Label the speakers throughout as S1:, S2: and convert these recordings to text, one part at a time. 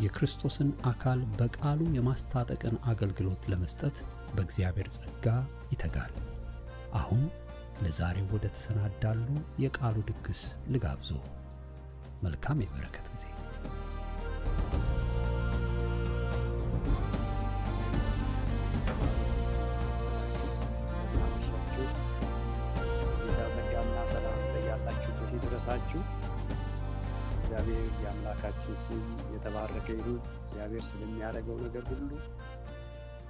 S1: የክርስቶስን አካል በቃሉ የማስታጠቅን አገልግሎት ለመስጠት በእግዚአብሔር ጸጋ ይተጋል። አሁን ለዛሬው ወደ ተሰናዳሉ የቃሉ ድግስ ልጋብዞ። መልካም የበረከት ጊዜ።
S2: ይድረሳችሁ። እግዚአብሔር የአምላካችን ስም የተባረከ ይሁን። እግዚአብሔር ስለሚያደርገው ነገር ሁሉ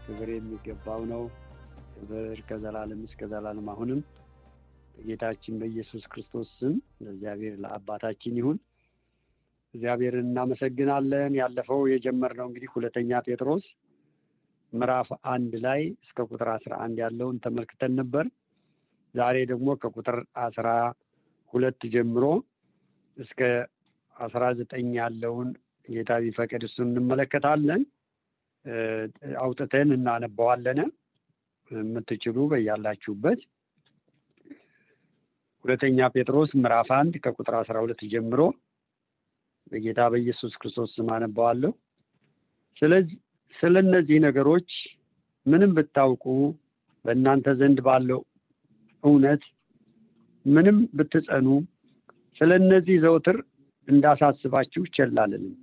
S2: ክብር የሚገባው ነው። ክብር ከዘላለም እስከ ዘላለም አሁንም በጌታችን በኢየሱስ ክርስቶስ ስም ለእግዚአብሔር ለአባታችን ይሁን። እግዚአብሔርን እናመሰግናለን። ያለፈው የጀመርነው እንግዲህ ሁለተኛ ጴጥሮስ ምዕራፍ አንድ ላይ እስከ ቁጥር አስራ አንድ ያለውን ተመልክተን ነበር። ዛሬ ደግሞ ከቁጥር አስራ ሁለት ጀምሮ እስከ አስራ ዘጠኝ ያለውን ጌታ ቢፈቅድ እሱን እንመለከታለን። አውጥተን እናነባዋለን። የምትችሉ በያላችሁበት ሁለተኛ ጴጥሮስ ምዕራፍ አንድ ከቁጥር አስራ ሁለት ጀምሮ በጌታ በኢየሱስ ክርስቶስ ስም አነባዋለሁ። ስለዚህ ስለ እነዚህ ነገሮች ምንም ብታውቁ በእናንተ ዘንድ ባለው እውነት ምንም ብትጸኑ ስለ እነዚህ ዘውትር እንዳሳስባችሁ ቸል አልልም።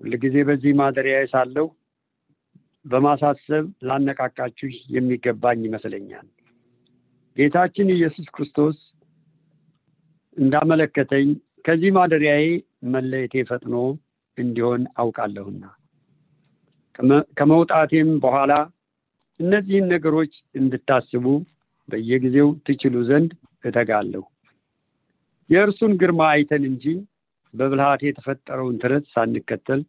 S2: ሁልጊዜ በዚህ ማደሪያዬ ሳለሁ በማሳሰብ ላነቃቃችሁ የሚገባኝ ይመስለኛል። ጌታችን ኢየሱስ ክርስቶስ እንዳመለከተኝ ከዚህ ማደሪያዬ መለየቴ ፈጥኖ እንዲሆን አውቃለሁና ከመውጣቴም በኋላ እነዚህን ነገሮች እንድታስቡ በየጊዜው ትችሉ ዘንድ እተጋለሁ። የእርሱን ግርማ አይተን እንጂ በብልሃት የተፈጠረውን ተረት ሳንከተል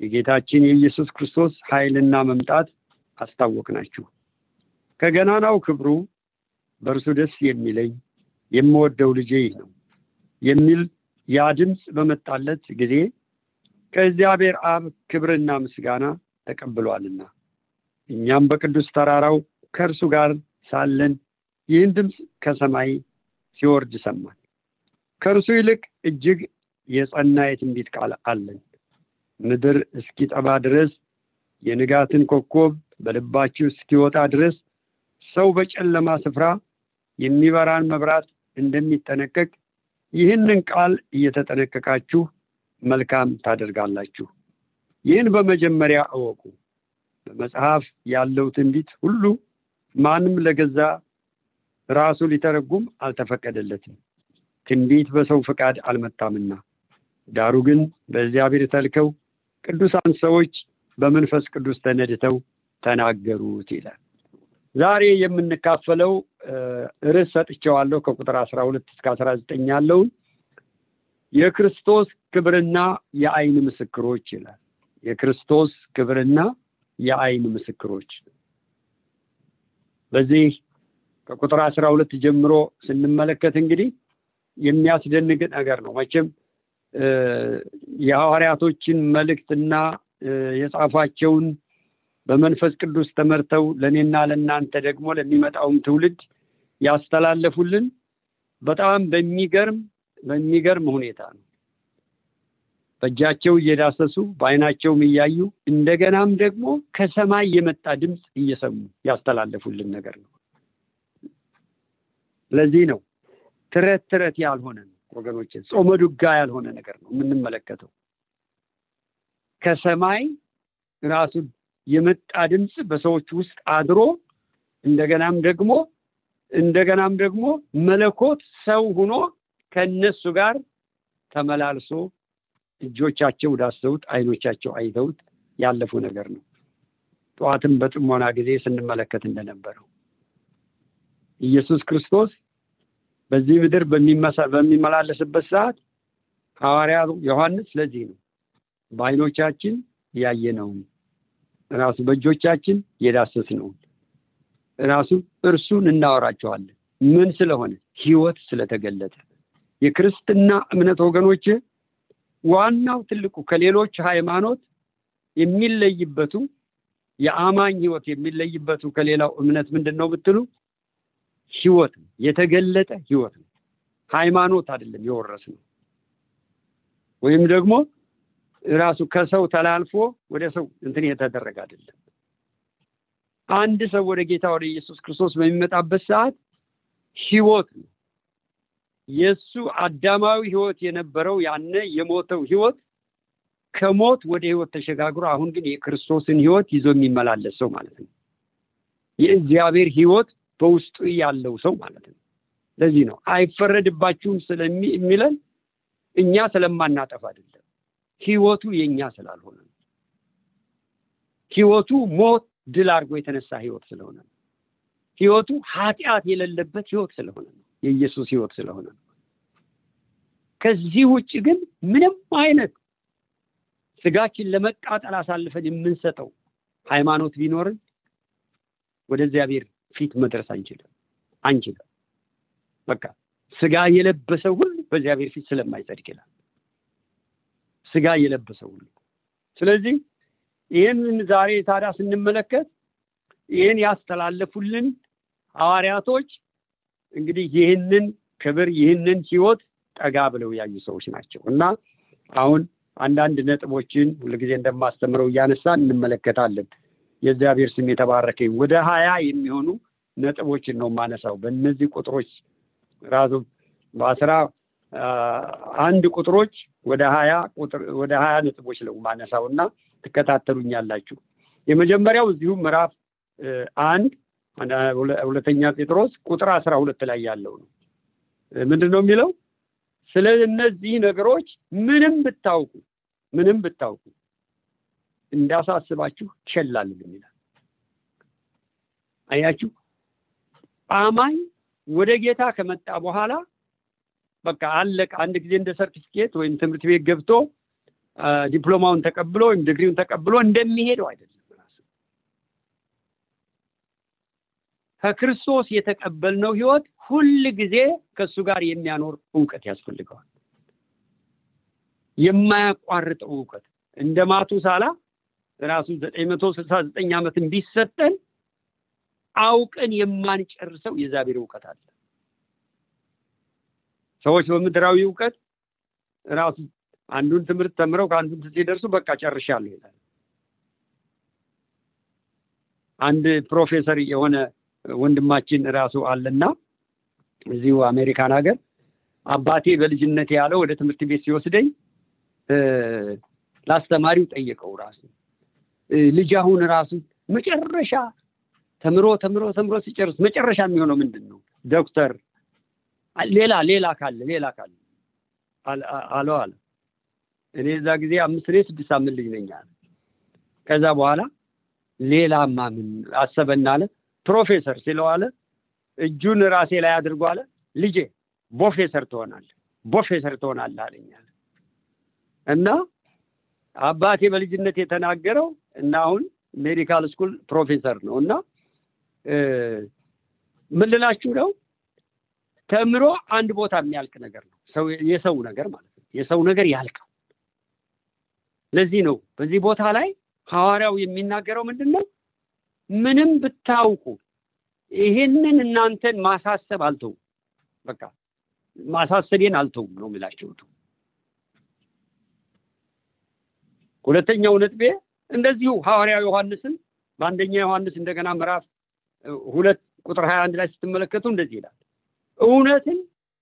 S2: የጌታችን የኢየሱስ ክርስቶስ ኃይልና መምጣት አስታወቅናችሁ። ከገናናው ክብሩ በእርሱ ደስ የሚለኝ የምወደው ልጄ ይህ ነው የሚል ያ ድምፅ በመጣለት ጊዜ ከእግዚአብሔር አብ ክብርና ምስጋና ተቀብሏልና እኛም በቅዱስ ተራራው ከእርሱ ጋር ሳለን ይህን ድምፅ ከሰማይ ሲወርድ ሰማን። ከእርሱ ይልቅ እጅግ የጸና የትንቢት ቃል አለን። ምድር እስኪጠባ ድረስ የንጋትን ኮከብ በልባችሁ እስኪወጣ ድረስ ሰው በጨለማ ስፍራ የሚበራን መብራት እንደሚጠነቀቅ ይህንን ቃል እየተጠነቀቃችሁ መልካም ታደርጋላችሁ። ይህን በመጀመሪያ እወቁ። በመጽሐፍ ያለው ትንቢት ሁሉ ማንም ለገዛ ራሱ ሊተረጉም አልተፈቀደለትም። ትንቢት በሰው ፈቃድ አልመጣምና፣ ዳሩ ግን በእግዚአብሔር ተልከው ቅዱሳን ሰዎች በመንፈስ ቅዱስ ተነድተው ተናገሩት ይላል። ዛሬ የምንካፈለው ርዕስ ሰጥቼዋለሁ። ከቁጥር አስራ ሁለት እስከ አስራ ዘጠኝ ያለውን የክርስቶስ ክብርና የአይን ምስክሮች ይላል። የክርስቶስ ክብርና የአይን ምስክሮች በዚህ ከቁጥር አስራ ሁለት ጀምሮ ስንመለከት እንግዲህ የሚያስደንቅ ነገር ነው። መቼም የሐዋርያቶችን መልእክትና የጻፏቸውን በመንፈስ ቅዱስ ተመርተው ለእኔና ለእናንተ ደግሞ ለሚመጣውም ትውልድ ያስተላለፉልን በጣም በሚገርም በሚገርም ሁኔታ ነው። በእጃቸው እየዳሰሱ በአይናቸውም እያዩ እንደገናም ደግሞ ከሰማይ የመጣ ድምፅ እየሰሙ ያስተላለፉልን ነገር ነው። ለዚህ ነው ትረት ትረት ያልሆነ ወገኖች፣ ጾመ ዱጋ ያልሆነ ነገር ነው የምንመለከተው። ከሰማይ ራሱ የመጣ ድምፅ በሰዎች ውስጥ አድሮ እንደገናም ደግሞ እንደገናም ደግሞ መለኮት ሰው ሆኖ ከእነሱ ጋር ተመላልሶ እጆቻቸው ዳሰውት አይኖቻቸው አይተውት ያለፉ ነገር ነው። ጠዋትም በጥሞና ጊዜ ስንመለከት እንደነበረው ኢየሱስ ክርስቶስ በዚህ ምድር በሚመላለስበት ሰዓት ሐዋርያው ዮሐንስ ስለዚህ ነው። በአይኖቻችን ያየነውን ራሱ በእጆቻችን የዳሰስነውን ራሱ እርሱን እናወራቸዋለን። ምን ስለሆነ? ህይወት ስለተገለጠ። የክርስትና እምነት ወገኖች ዋናው ትልቁ ከሌሎች ሃይማኖት የሚለይበቱ የአማኝ ህይወት የሚለይበቱ ከሌላው እምነት ምንድን ነው ብትሉ ህይወት ነው። የተገለጠ ህይወት ነው። ሃይማኖት አይደለም የወረስ ነው። ወይም ደግሞ ራሱ ከሰው ተላልፎ ወደ ሰው እንትን የተደረገ አይደለም። አንድ ሰው ወደ ጌታ ወደ ኢየሱስ ክርስቶስ በሚመጣበት ሰዓት ህይወት ነው። የእሱ አዳማዊ ህይወት የነበረው ያነ የሞተው ህይወት ከሞት ወደ ህይወት ተሸጋግሮ አሁን ግን የክርስቶስን ህይወት ይዞ የሚመላለስ ሰው ማለት ነው። የእግዚአብሔር ህይወት በውስጡ ያለው ሰው ማለት ነው። ለዚህ ነው አይፈረድባችሁም ስለሚለን እኛ ስለማናጠፍ አይደለም፣ ህይወቱ የእኛ ስላልሆነ ህይወቱ ሞት ድል አድርጎ የተነሳ ህይወት ስለሆነ ነው። ህይወቱ ኃጢአት የሌለበት ህይወት ስለሆነ ነው። የኢየሱስ ህይወት ስለሆነ ነው። ከዚህ ውጭ ግን ምንም አይነት ስጋችን ለመቃጠል አሳልፈን የምንሰጠው ሃይማኖት ቢኖርን ወደ እግዚአብሔር ፊት መድረስ አንችልም አንችልም። በቃ ስጋ የለበሰው ሁሉ በእግዚአብሔር ፊት ስለማይጸድቅ ይላል። ስጋ የለበሰው ሁሉ። ስለዚህ ይህንን ዛሬ ታዲያ ስንመለከት ይህን ያስተላለፉልን ሐዋርያቶች እንግዲህ ይህንን ክብር ይህንን ህይወት ጠጋ ብለው ያዩ ሰዎች ናቸው እና አሁን አንዳንድ ነጥቦችን ሁልጊዜ እንደማስተምረው እያነሳ እንመለከታለን። የእግዚአብሔር ስም የተባረከ ወደ ሀያ የሚሆኑ ነጥቦችን ነው የማነሳው በእነዚህ ቁጥሮች ራሱ በአስራ አንድ ቁጥሮች ወደ ሀያ ወደ ሀያ ነጥቦች ነው ማነሳው እና ትከታተሉኛላችሁ። የመጀመሪያው እዚሁ ምዕራፍ አንድ ሁለተኛ ጴጥሮስ ቁጥር አስራ ሁለት ላይ ያለው ነው። ምንድን ነው የሚለው? ስለ እነዚህ ነገሮች ምንም ብታውቁ ምንም ብታውቁ እንዳሳስባችሁ ቸል ይላል። አያችሁ፣ አማኝ ወደ ጌታ ከመጣ በኋላ በቃ አለቀ። አንድ ጊዜ እንደ ሰርቲፊኬት ወይም ትምህርት ቤት ገብቶ ዲፕሎማውን ተቀብሎ ወይም ዲግሪውን ተቀብሎ እንደሚሄደው አይደለም። ከክርስቶስ የተቀበልነው ህይወት ሁል ጊዜ ከእሱ ጋር የሚያኖር እውቀት ያስፈልገዋል። የማያቋርጠው እውቀት እንደ ማቱሳላ ራሱ ዘጠኝ መቶ ስልሳ ዘጠኝ ዓመትን ቢሰጠን አውቀን የማንጨርሰው የእግዚአብሔር እውቀት አለ። ሰዎች በምድራዊ እውቀት ራሱ አንዱን ትምህርት ተምረው ከአንዱን ሲደርሱ በቃ ጨርሻለሁ ይላል። አንድ ፕሮፌሰር የሆነ ወንድማችን ራሱ አለና እዚሁ አሜሪካን ሀገር አባቴ በልጅነት ያለው ወደ ትምህርት ቤት ሲወስደኝ ለአስተማሪው ጠየቀው ራሱ ልጅ አሁን ራሱ መጨረሻ ተምሮ ተምሮ ተምሮ ሲጨርስ መጨረሻ የሚሆነው ምንድን ነው? ዶክተር ሌላ ሌላ ካለ ሌላ ካለ አለው አለ። እኔ እዛ ጊዜ አምስት እኔ ስድስት ሳምንት ልጅ ነኝ አለ። ከዛ በኋላ ሌላማ ምን አሰበና አለ ፕሮፌሰር ሲለው አለ እጁን ራሴ ላይ አድርጎ አለ ልጄ ቦፌሰር ትሆናለህ ቦፌሰር ትሆናለህ አለኝ አለ እና አባቴ በልጅነት የተናገረው እና አሁን ሜዲካል ስኩል ፕሮፌሰር ነው እና ምን ነው? ተምሮ አንድ ቦታ የሚያልቅ ነገር ነው። ሰው የሰው ነገር ማለት ነው። የሰው ነገር ያልቃል። ለዚህ ነው በዚህ ቦታ ላይ ሐዋርያው የሚናገረው ምንድን ነው ምንም ብታውቁ ይሄንን እናንተን ማሳሰብ አልተውም። በቃ ማሳሰቤን አልተውም ነው የሚላቸው ሁለተኛው ነጥቤ እንደዚሁ ሐዋርያው ዮሐንስን በአንደኛ ዮሐንስ እንደገና ምዕራፍ ሁለት ቁጥር ሀያ አንድ ላይ ስትመለከቱ እንደዚህ ይላል እውነትን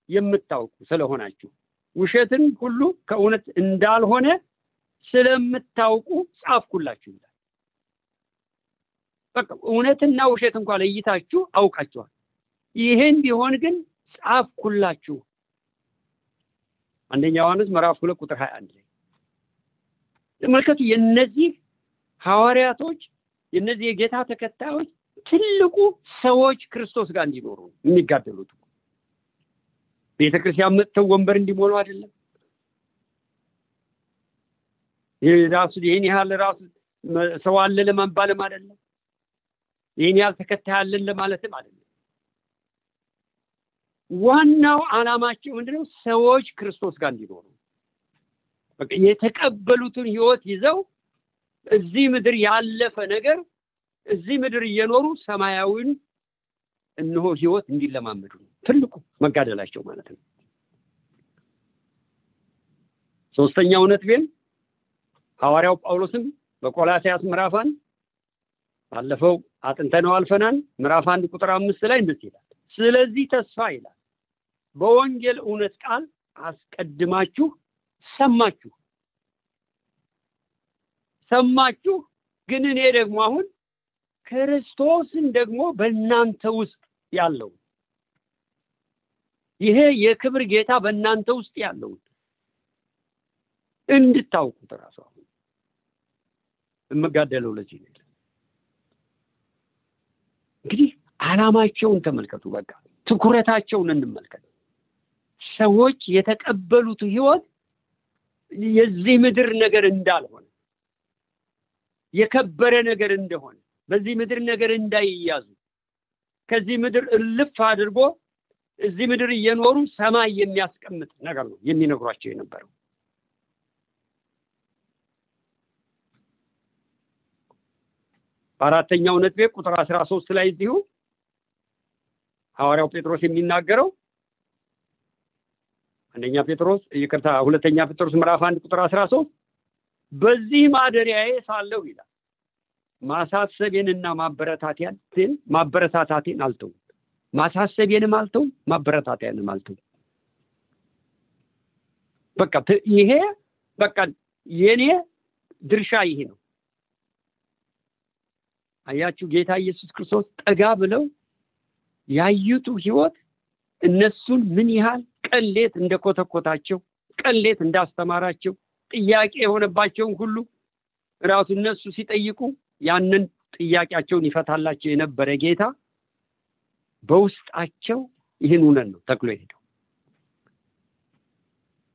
S2: የምታውቁ ስለሆናችሁ ውሸትን ሁሉ ከእውነት እንዳልሆነ ስለምታውቁ ጻፍኩላችሁ ይላል በቃ እውነትና ውሸት እንኳ ለይታችሁ አውቃችኋል። ይህን ቢሆን ግን ጻፍኩላችሁ። አንደኛ ዮሐንስ ምዕራፍ ሁለት ቁጥር ሀያ አንድ ላይ ተመልከቱ። የእነዚህ ሐዋርያቶች የእነዚህ የጌታ ተከታዮች ትልቁ ሰዎች ክርስቶስ ጋር እንዲኖሩ የሚጋደሉት ቤተ ክርስቲያን መጥተው ወንበር እንዲሞሉ አይደለም። ራሱ ይህን ያህል ራሱ ሰው አለ ለማባልም አይደለም። ይህን ያህል ተከታይ አለን ለማለትም አይደለም። ዋናው ዓላማቸው ምንድነው? ሰዎች ክርስቶስ ጋር እንዲኖሩ የተቀበሉትን ህይወት ይዘው እዚህ ምድር ያለፈ ነገር እዚህ ምድር እየኖሩ ሰማያዊን እነሆ ህይወት እንዲለማመዱ ነው ትልቁ መጋደላቸው ማለት ነው። ሶስተኛ እውነት ግን ሐዋርያው ጳውሎስም በቆላሲያስ አንድ ባለፈው አጥንተነው አልፈናል። ምዕራፍ አንድ ቁጥር አምስት ላይ እንደዚህ ይላል፣ ስለዚህ ተስፋ ይላል በወንጌል እውነት ቃል አስቀድማችሁ ሰማችሁ ሰማችሁ፣ ግን እኔ ደግሞ አሁን ክርስቶስን ደግሞ በእናንተ ውስጥ ያለው ይሄ የክብር ጌታ በእናንተ ውስጥ ያለውን እንድታውቁት እራሱ አሁን የምጋደለው ለዚህ ነው። እንግዲህ ዓላማቸውን ተመልከቱ። በቃ ትኩረታቸውን እንመልከት። ሰዎች የተቀበሉት ህይወት የዚህ ምድር ነገር እንዳልሆነ የከበረ ነገር እንደሆነ በዚህ ምድር ነገር እንዳይያዙ ከዚህ ምድር እልፍ አድርጎ እዚህ ምድር እየኖሩ ሰማይ የሚያስቀምጥ ነገር ነው የሚነግሯቸው የነበረው። በአራተኛው ነጥቤ ቁጥር አስራ ሶስት ላይ እዚሁ ሐዋርያው ጴጥሮስ የሚናገረው አንደኛ ጴጥሮስ ይቅርታ፣ ሁለተኛ ጴጥሮስ ምዕራፍ አንድ ቁጥር አስራ ሶስት በዚህ ማደሪያዬ ሳለሁ ይላል ማሳሰቤንና ማበረታቴን ማበረታታቴን አልተውም። ማሳሰቤንም አልተውም፣ ማበረታቴንም አልተውም። በቃ ይሄ በቃ የኔ ድርሻ ይሄ ነው። አያችሁ ጌታ ኢየሱስ ክርስቶስ ጠጋ ብለው ያዩቱ ህይወት እነሱን ምን ያህል ቀሌት እንደኮተኮታቸው ቀሌት እንዳስተማራቸው ጥያቄ የሆነባቸውን ሁሉ ራሱ እነሱ ሲጠይቁ ያንን ጥያቄያቸውን ይፈታላቸው የነበረ ጌታ በውስጣቸው ይህን እውነት ነው ተክሎ የሄደው።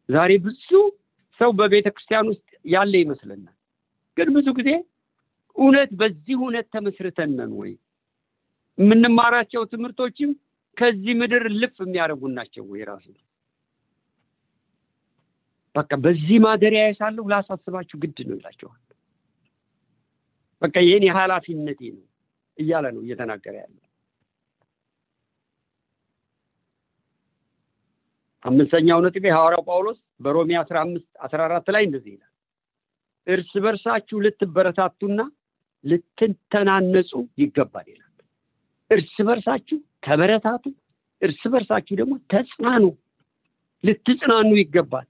S2: ዛሬ ብዙ ሰው በቤተ ክርስቲያን ውስጥ ያለ ይመስለናል። ግን ብዙ ጊዜ እውነት በዚህ እውነት ተመስርተን ነን ወይ? የምንማራቸው ትምህርቶችም ከዚህ ምድር ልፍ የሚያደርጉ ናቸው ወይ? ራሱ በቃ በዚህ ማደሪያ ሳለሁ ላሳስባችሁ ግድ ነው ይላቸዋል። በቃ የኔ ኃላፊነቴ ነው እያለ ነው እየተናገረ ያለው። አምስተኛው ነጥቤ ሐዋርያው ጳውሎስ በሮሜ አስራ አምስት አስራ አራት ላይ እንደዚህ ይላል እርስ በርሳችሁ ልትበረታቱና ልትተናነጹ ይገባል ይላል። እርስ በርሳችሁ ተበረታቱ፣ እርስ በርሳችሁ ደግሞ ተጽናኑ፣ ልትጽናኑ ይገባል።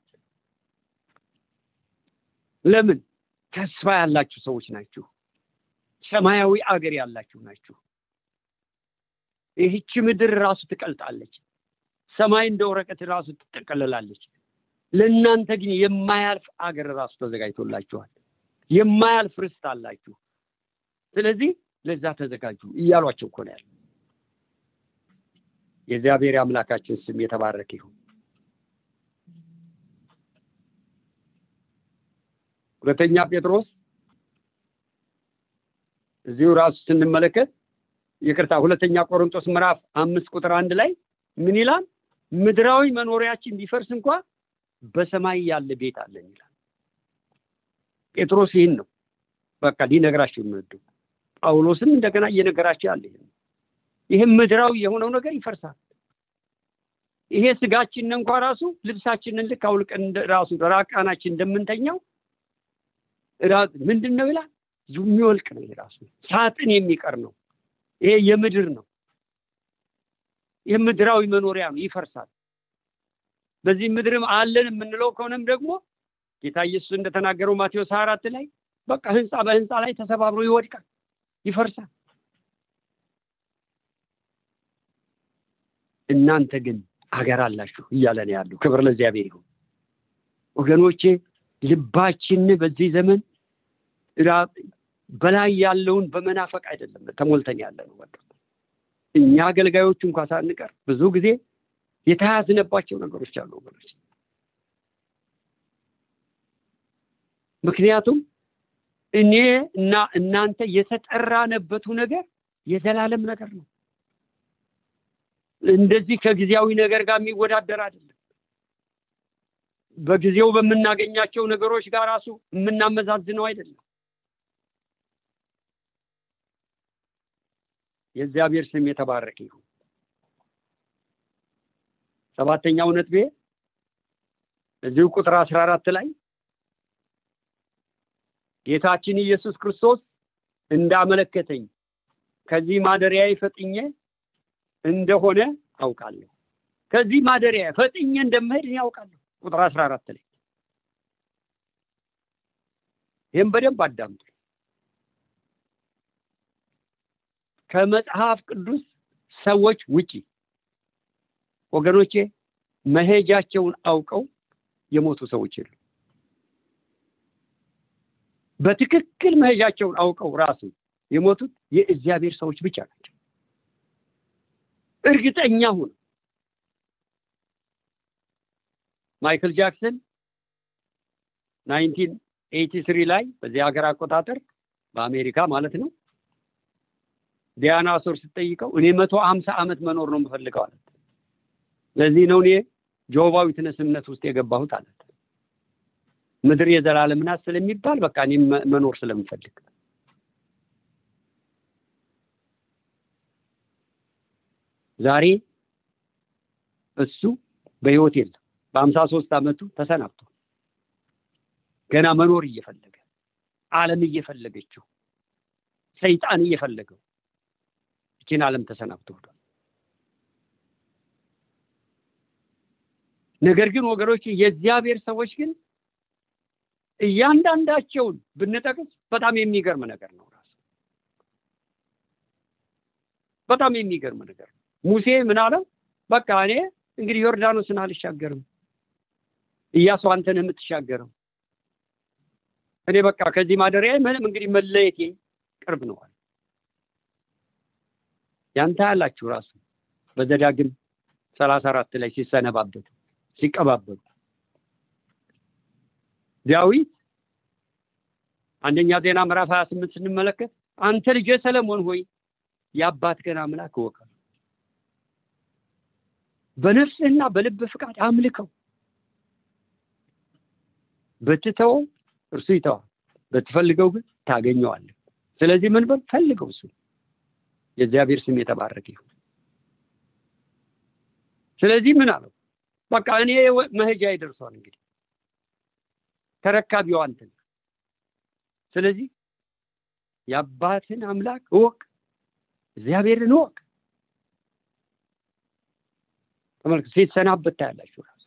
S2: ለምን? ተስፋ ያላችሁ ሰዎች ናችሁ። ሰማያዊ አገር ያላችሁ ናችሁ። ይህች ምድር ራሱ ትቀልጣለች። ሰማይ እንደ ወረቀት ራሱ ትጠቀልላለች። ለእናንተ ግን የማያልፍ አገር ራሱ ተዘጋጅቶላችኋል። የማያልፍ ርስት አላችሁ። ስለዚህ ለዛ ተዘጋጁ እያሏቸው እኮ ነው ያለው። የእግዚአብሔር አምላካችን ስም የተባረከ ይሁን። ሁለተኛ ጴጥሮስ እዚሁ ራሱ ስንመለከት ይቅርታ፣ ሁለተኛ ቆሮንቶስ ምዕራፍ አምስት ቁጥር አንድ ላይ ምን ይላል? ምድራዊ መኖሪያችን ቢፈርስ እንኳ በሰማይ ያለ ቤት አለን ይላል። ጴጥሮስ ይህን ነው በቃ ሊነግራቸው የሚወደው። ጳውሎስም እንደገና እየነገራቸው ያለ ይህን ይህም ምድራዊ የሆነው ነገር ይፈርሳል። ይሄ ስጋችንን እንኳ ራሱ ልብሳችንን ልክ አውልቀን ራሱ ራቃናችን እንደምንተኛው ምንድን ነው ይላል? የሚወልቅ ነው። ይሄ ራሱ ሳጥን የሚቀር ነው። ይሄ የምድር ነው። ይህ መኖሪያ ነው፣ ይፈርሳል። በዚህ ምድርም አለን የምንለው ከሆነም ደግሞ ጌታ ኢየሱስ እንደተናገረው ማቴዎስ ሀያ አራት ላይ በቃ ህንፃ በህንፃ ላይ ተሰባብሮ ይወድቃል፣ ይፈርሳል። እናንተ ግን አገር አላችሁ እያለ ነው ያለው። ክብር ለእግዚአብሔር ይሁን ወገኖቼ። ልባችን በዚህ ዘመን በላይ ያለውን በመናፈቅ አይደለም ተሞልተን ያለ ነው። እኛ አገልጋዮች እንኳ ሳንቀር ብዙ ጊዜ የተያዝነባቸው ነገሮች አሉ ወገኖች። ምክንያቱም እኔ እና እናንተ የተጠራነበቱ ነገር የዘላለም ነገር ነው። እንደዚህ ከጊዜያዊ ነገር ጋር የሚወዳደር አይደለም። በጊዜው በምናገኛቸው ነገሮች ጋር ራሱ የምናመዛዝነው አይደለም። የእግዚአብሔር ስም የተባረከ ይሁን። ሰባተኛው ነጥቤ እዚሁ ቁጥር አስራ አራት ላይ ጌታችን ኢየሱስ ክርስቶስ እንዳመለከተኝ ከዚህ ማደሪያ ፈጥኜ እንደሆነ አውቃለሁ። ከዚህ ማደሪያ ፈጥኜ እንደምሄድ እኔ አውቃለሁ። ቁጥር አስራ አራት ላይ ይህም በደንብ አዳምጡ። ከመጽሐፍ ቅዱስ ሰዎች ውጪ ወገኖቼ መሄጃቸውን አውቀው የሞቱ ሰዎች የሉ። በትክክል መሄጃቸውን አውቀው ራሱ የሞቱት የእግዚአብሔር ሰዎች ብቻ ናቸው። እርግጠኛ ሁኑ። ማይክል ጃክሰን nineteen eighty three ላይ በዚህ ሀገር አቆጣጠር በአሜሪካ ማለት ነው ዳያን ሶየር ስትጠይቀው እኔ መቶ ሀምሳ ዓመት መኖር ነው የምፈልገው አለት። ለዚህ ነው እኔ Jehovah Witness ነት ውስጥ የገባሁት አለት። ምድር የዘላለም ናት ስለሚባል በቃ እኔ መኖር ስለምፈልግ ዛሬ እሱ በህይወት የለም። በሀምሳ ሶስት ዓመቱ ተሰናብቷል። ገና መኖር እየፈለገ ዓለም እየፈለገችው ሰይጣን እየፈለገው ይችን ዓለም ተሰናብቶ ሄዷል። ነገር ግን ወገኖች የእግዚአብሔር ሰዎች ግን እያንዳንዳቸውን ብንጠቅስ በጣም የሚገርም ነገር ነው። ራሱ በጣም የሚገርም ነገር ነው። ሙሴ ምን አለው? በቃ እኔ እንግዲህ ዮርዳኖስን አልሻገርም፣ እያሱ አንተን የምትሻገረው? እኔ በቃ ከዚህ ማደሪያ ምንም እንግዲህ መለየቴ ቅርብ ነዋል። ያንተ ያላችሁ ራሱ በዘዳግም ሰላሳ አራት ላይ ሲሰነባበቱ ሲቀባበሉ ዳዊት አንደኛ ዜና ምዕራፍ ሀያ ስምንት ስንመለከት አንተ ልጄ ሰለሞን ሆይ የአባትህን አምላክ እወቀው፣ በነፍስህና በልብ ፍቃድ አምልከው፣ ብትተወው እርሱ ይተዋል፣ ብትፈልገው ግን ታገኘዋለህ። ስለዚህ ምን በል ፈልገው፣ እሱ የእግዚአብሔር ስም የተባረከ ይሁን። ስለዚህ ምን አለው? በቃ እኔ መሄጃ ይደርሷል እንግዲህ ተረካቢው አንተ ነህ። ስለዚህ የአባትን አምላክ እወቅ፣ እግዚአብሔርን እወቅ። ተመልክ ሲሰናበት ታያላችሁ። ራሱ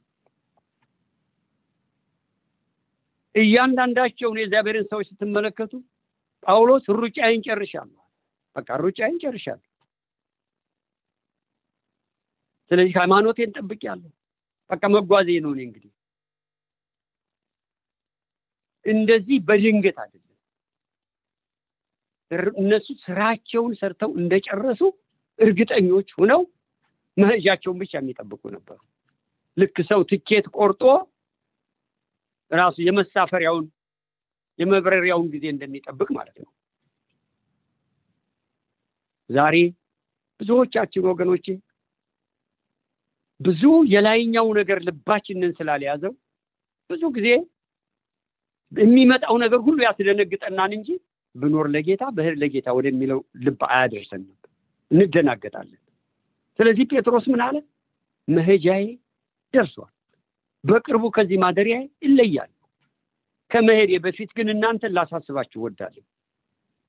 S2: እያንዳንዳቸውን የእግዚአብሔርን ሰዎች ስትመለከቱ ጳውሎስ ሩጫዬን ጨርሻለሁ፣ በቃ ሩጫዬን ጨርሻለሁ። ስለዚህ ሃይማኖቴን ጠብቄያለሁ፣ በቃ መጓዜ ነው እንግዲህ እንደዚህ በድንገት አይደለም። እነሱ ስራቸውን ሰርተው እንደጨረሱ እርግጠኞች ሆነው መሄጃቸውን ብቻ የሚጠብቁ ነበሩ። ልክ ሰው ትኬት ቆርጦ ራሱ የመሳፈሪያውን የመብረሪያውን ጊዜ እንደሚጠብቅ ማለት ነው። ዛሬ ብዙዎቻችን ወገኖቼ ብዙ የላይኛው ነገር ልባችንን ስላልያዘው ብዙ ጊዜ የሚመጣው ነገር ሁሉ ያስደነግጠናን እንጂ ብኖር ለጌታ ብሄር ለጌታ ወደሚለው ልብ አያደርሰንም፣ እንደናገጣለን። ስለዚህ ጴጥሮስ ምን አለ? መሄጃዬ ደርሷል፣ በቅርቡ ከዚህ ማደሪያ ይለያል። ከመሄዴ በፊት ግን እናንተን ላሳስባችሁ ወዳለሁ።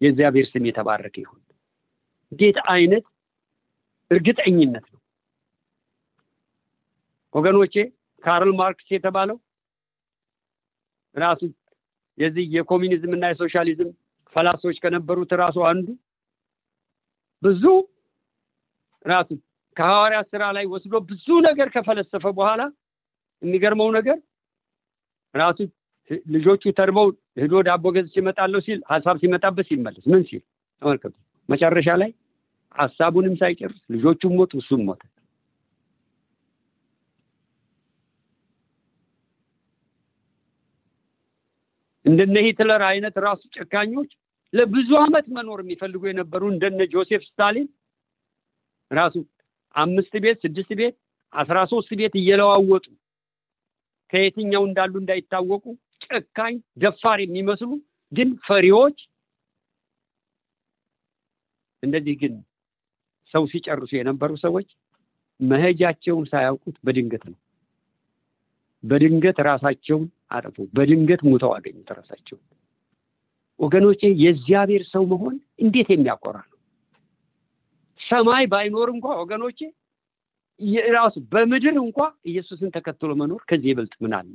S2: የእግዚአብሔር ስም የተባረከ ይሁን። ጌታ አይነት እርግጠኝነት ነው ወገኖቼ። ካርል ማርክስ የተባለው ራሱ የዚህ የኮሚኒዝም እና የሶሻሊዝም ፈላሶች ከነበሩት ራሱ አንዱ ብዙ ራሱ ከሐዋርያ ስራ ላይ ወስዶ ብዙ ነገር ከፈለሰፈ በኋላ የሚገርመው ነገር ራሱ ልጆቹ ተርበው ሄዶ ዳቦ ገዝቼ እመጣለሁ ሲል ሀሳብ ሲመጣበት ሲመለስ ምን ሲል ተመልከቱ። መጨረሻ ላይ ሀሳቡንም ሳይጨርስ ልጆቹም ሞቱ፣ እሱም ሞተ። እንደነ ሂትለር አይነት ራሱ ጨካኞች ለብዙ ዓመት መኖር የሚፈልጉ የነበሩ እንደነ ጆሴፍ ስታሊን ራሱ አምስት ቤት ስድስት ቤት አስራ ሶስት ቤት እየለዋወጡ ከየትኛው እንዳሉ እንዳይታወቁ ጨካኝ ደፋር የሚመስሉ ግን ፈሪዎች። እንደዚህ ግን ሰው ሲጨርሱ የነበሩ ሰዎች መሄጃቸውን ሳያውቁት በድንገት ነው። በድንገት ራሳቸውን አጠፉ። በድንገት ሙተው አገኙት ራሳቸውን። ወገኖቼ የእግዚአብሔር ሰው መሆን እንዴት የሚያኮራ ነው? ሰማይ ባይኖር እንኳ ወገኖቼ ራሱ በምድር እንኳ ኢየሱስን ተከትሎ መኖር ከዚህ ይበልጥ ምን አለ?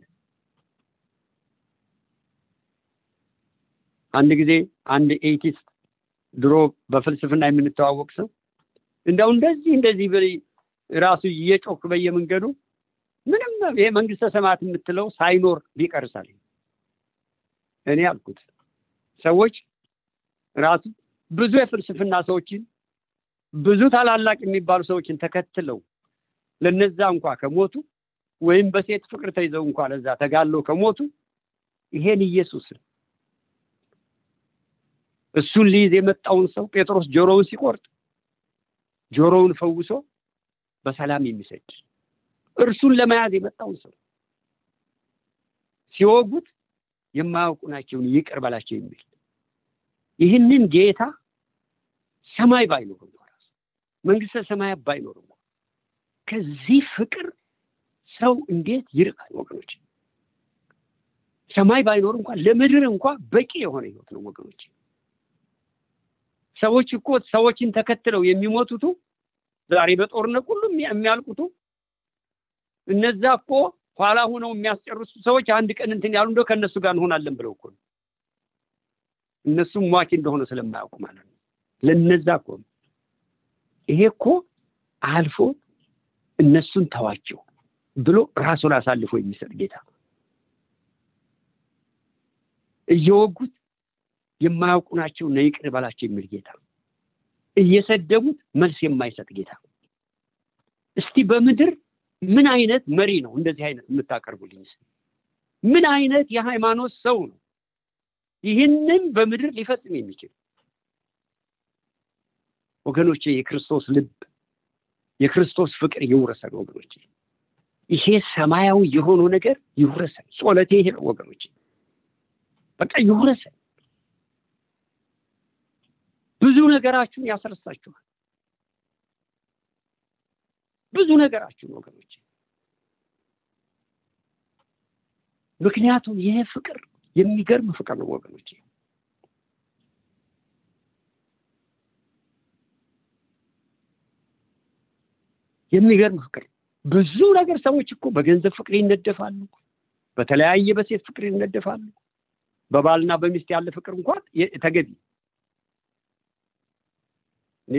S2: አንድ ጊዜ አንድ ኤቲስት ድሮ በፍልስፍና የምንተዋወቅ ሰው እንደው እንደዚህ እንደዚህ ራሱ እየጮክ በየመንገዱ ምንም ይሄ መንግስተ ሰማያት የምትለው ሳይኖር ቢቀርሳል እኔ አልኩት። ሰዎች ራሱ ብዙ የፍልስፍና ሰዎችን ብዙ ታላላቅ የሚባሉ ሰዎችን ተከትለው ለነዛ እንኳ ከሞቱ ወይም በሴት ፍቅር ተይዘው እንኳ ለዛ ተጋለው ከሞቱ ይሄን ኢየሱስ እሱን ሊይዝ የመጣውን ሰው ጴጥሮስ ጆሮውን ሲቆርጥ ጆሮውን ፈውሶ በሰላም የሚሰድ እርሱን ለመያዝ የመጣውን ሰው ሲወጉት የማያውቁ ናቸውን ይቅር በላቸው የሚል ይህንን ጌታ ሰማይ ባይኖር ራሱ መንግስተ ሰማያት ባይኖር ከዚህ ፍቅር ሰው እንዴት ይርቃል? ወገኖች ሰማይ ባይኖር እንኳን ለምድር እንኳን በቂ የሆነ ህይወት ነው ወገኖች። ሰዎች እኮ ሰዎችን ተከትለው የሚሞቱቱ ዛሬ በጦርነት ሁሉም የሚያልቁቱ እነዛ እኮ ኋላ ሆነው የሚያስጨርሱ ሰዎች አንድ ቀን እንትን ያሉ እንደው ከእነሱ ጋር እንሆናለን ብለው እኮ እነሱም ሟች እንደሆነ ስለማያውቁ ማለት ነው። ለነዛ እኮ ይሄ እኮ አልፎ እነሱን ተዋቸው ብሎ ራሱን አሳልፎ የሚሰጥ ጌታ። እየወጉት የማያውቁ ናቸው እና ይቅር በላቸው የሚል ጌታ። እየሰደቡት መልስ የማይሰጥ ጌታ። እስቲ በምድር ምን አይነት መሪ ነው እንደዚህ አይነት የምታቀርቡልኝ? ምን አይነት የሃይማኖት ሰው ነው ይህንን በምድር ሊፈጽም የሚችል? ወገኖቼ የክርስቶስ ልብ የክርስቶስ ፍቅር ይውረሰን ወገኖቼ። ይሄ ሰማያዊ የሆነው ነገር ይውረሰን ጾለቴ ይሄ ነው ወገኖቼ። በቃ ይውረሰን ብዙ ነገራችሁን ያስረሳችኋል። ብዙ ነገራችሁን ወገኖች ምክንያቱም ይሄ ፍቅር የሚገርም ፍቅር ነው ወገኖች የሚገርም ፍቅር። ብዙ ነገር ሰዎች እኮ በገንዘብ ፍቅር ይነደፋሉ በተለያየ በሴት ፍቅር ይነደፋሉ። በባልና በሚስት ያለ ፍቅር እንኳን ተገቢ። እኔ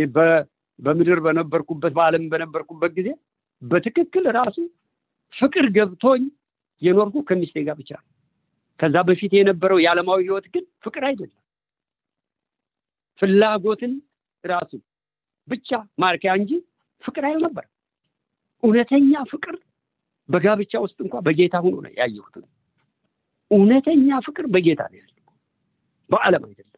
S2: በምድር በነበርኩበት በአለም በነበርኩበት ጊዜ በትክክል ራሱ ፍቅር ገብቶኝ የኖርኩ ከሚስቴ ጋር ብቻ ከዛ በፊት የነበረው የዓለማዊ ህይወት ግን ፍቅር አይደለም። ፍላጎትን ራሱ ብቻ ማርኪያ እንጂ ፍቅር አልነበር እውነተኛ ፍቅር በጋብቻ ውስጥ እንኳ በጌታ ሆኖ ነው ያየሁት። እውነተኛ ፍቅር በጌታ ነው ያለው በአለም አይደለም።